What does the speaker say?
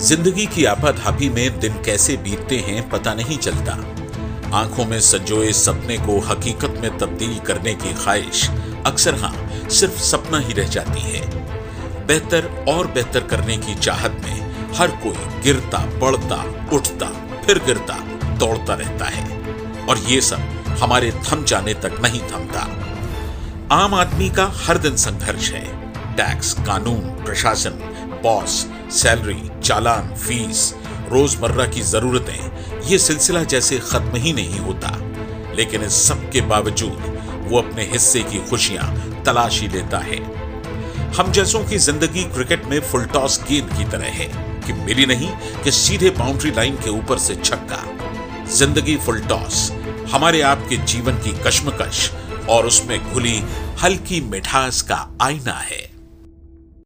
ज़िंदगी की आपाधापी में दिन कैसे बीतते हैं पता नहीं चलता। आँखों में संजोए सपने को हकीकत में तब्दील करने की ख्वाहिश अक्सर हाँ सिर्फ़ सपना ही रह जाती है। बेहतर और बेहतर करने की चाहत में हर कोई गिरता पड़ता उठता, फिर गिरता, दौड़ता रहता है। और ये सब हमारे थम जाने तक नहीं थमता। आम आदमी का हर दिन संघर्ष है। टैक्स, कानून, प्रशासन, बॉस सैलरी, चालान, फ़ीस, रोज़मर्रा की जरूरतें, ये सिलसिला जैसे खत्म ही नहीं होता। लेकिन इस सब के बावजूद, वो अपने हिस्से की खुशियाँ तलाश लेता है। हम जैसों की ज़िंदगी क्रिकेट में फुल टॉस गेंद की तरह है, कि मिली नहीं, कि सीधे बाउंड्री लाइन के ऊपर से छक्का। ज़िंदगी फुल टॉस, हमारे आपके जीवन की कश्मकश, और उसमें घुली हल्की मिठास का आईना है।